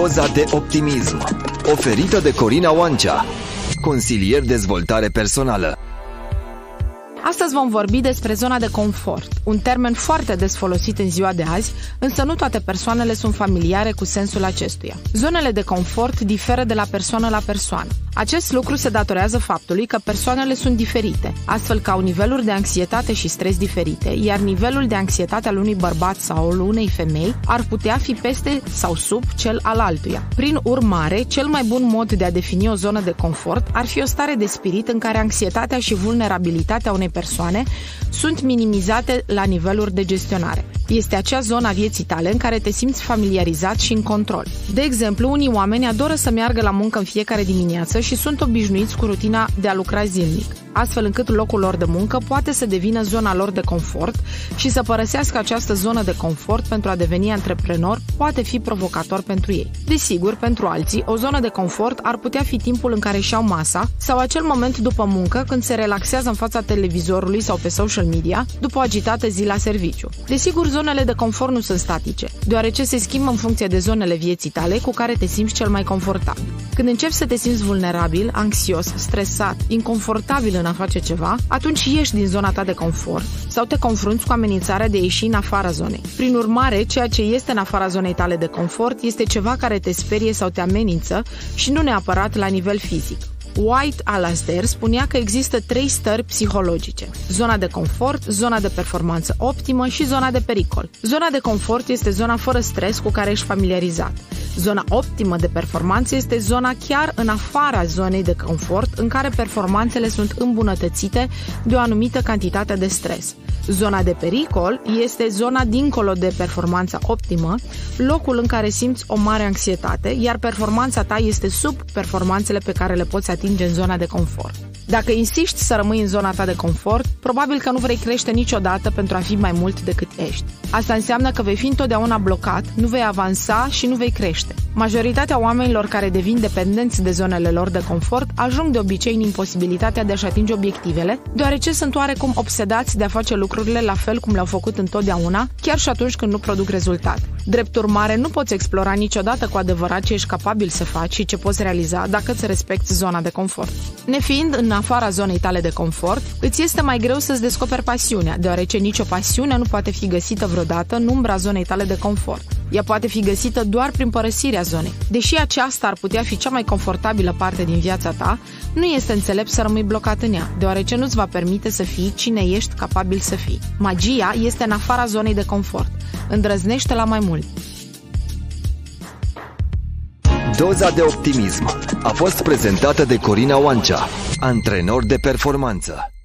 Doza de optimism. Oferită de Corina Oancea, consilier dezvoltare personală. Astăzi vom vorbi despre zona de confort, un termen foarte des folosit în ziua de azi, însă nu toate persoanele sunt familiare cu sensul acestuia. Zonele de confort diferă de la persoană la persoană. Acest lucru se datorează faptului că persoanele sunt diferite, astfel că au niveluri de anxietate și stres diferite, iar nivelul de anxietate al unui bărbat sau al unei femei ar putea fi peste sau sub cel al altuia. Prin urmare, cel mai bun mod de a defini o zonă de confort ar fi o stare de spirit în care anxietatea și vulnerabilitatea unei persoane sunt minimizate la niveluri de gestionare. Este acea zonă a vieții tale în care te simți familiarizat și în control. De exemplu, unii oameni adoră să meargă la muncă în fiecare dimineață și sunt obișnuiți cu rutina de a lucra zilnic astfel încât locul lor de muncă poate să devină zona lor de confort și să părăsească această zonă de confort pentru a deveni antreprenor poate fi provocator pentru ei. Desigur, pentru alții, o zonă de confort ar putea fi timpul în care și-au masa sau acel moment după muncă când se relaxează în fața televizorului sau pe social media după o agitată zi la serviciu. Desigur, zonele de confort nu sunt statice, deoarece se schimbă în funcție de zonele vieții tale cu care te simți cel mai confortabil. Când începi să te simți vulnerabil, anxios, stresat, inconfortabil în a face ceva, atunci ieși din zona ta de confort sau te confrunți cu amenințarea de a ieși în afara zonei. Prin urmare, ceea ce este în afara zonei tale de confort este ceva care te sperie sau te amenință și nu neapărat la nivel fizic. White Alasdair spunea că există trei stări psihologice. Zona de confort, zona de performanță optimă și zona de pericol. Zona de confort este zona fără stres cu care ești familiarizat. Zona optimă de performanță este zona chiar în afara zonei de confort în care performanțele sunt îmbunătățite de o anumită cantitate de stres. Zona de pericol este zona dincolo de performanța optimă, locul în care simți o mare anxietate, iar performanța ta este sub performanțele pe care le poți atinge în zona de confort. Dacă insiști să rămâi în zona ta de confort, probabil că nu vrei crește niciodată pentru a fi mai mult decât ești. Asta înseamnă că vei fi întotdeauna blocat, nu vei avansa și nu vei crește. Majoritatea oamenilor care devin dependenți de zonele lor de confort ajung de obicei în imposibilitatea de a-și atinge obiectivele, deoarece sunt oarecum obsedați de a face lucrurile la fel cum le-au făcut întotdeauna, chiar și atunci când nu produc rezultate. Drept urmare, nu poți explora niciodată cu adevărat ce ești capabil să faci și ce poți realiza dacă îți respecti zona de confort. Nefiind în afara zonei tale de confort, îți este mai greu să-ți descoperi pasiunea, deoarece nicio pasiune nu poate fi găsită vreodată în umbra zonei tale de confort. Ea poate fi găsită doar prin părăsirea zonei. Deși aceasta ar putea fi cea mai confortabilă parte din viața ta, nu este înțelept să rămâi blocat în ea, deoarece nu-ți va permite să fii cine ești capabil să fii. Magia este în afara zonei de confort. Îndrăznește la mai mult. Doza de optimism a fost prezentată de Corina Oancea, antrenor de performanță.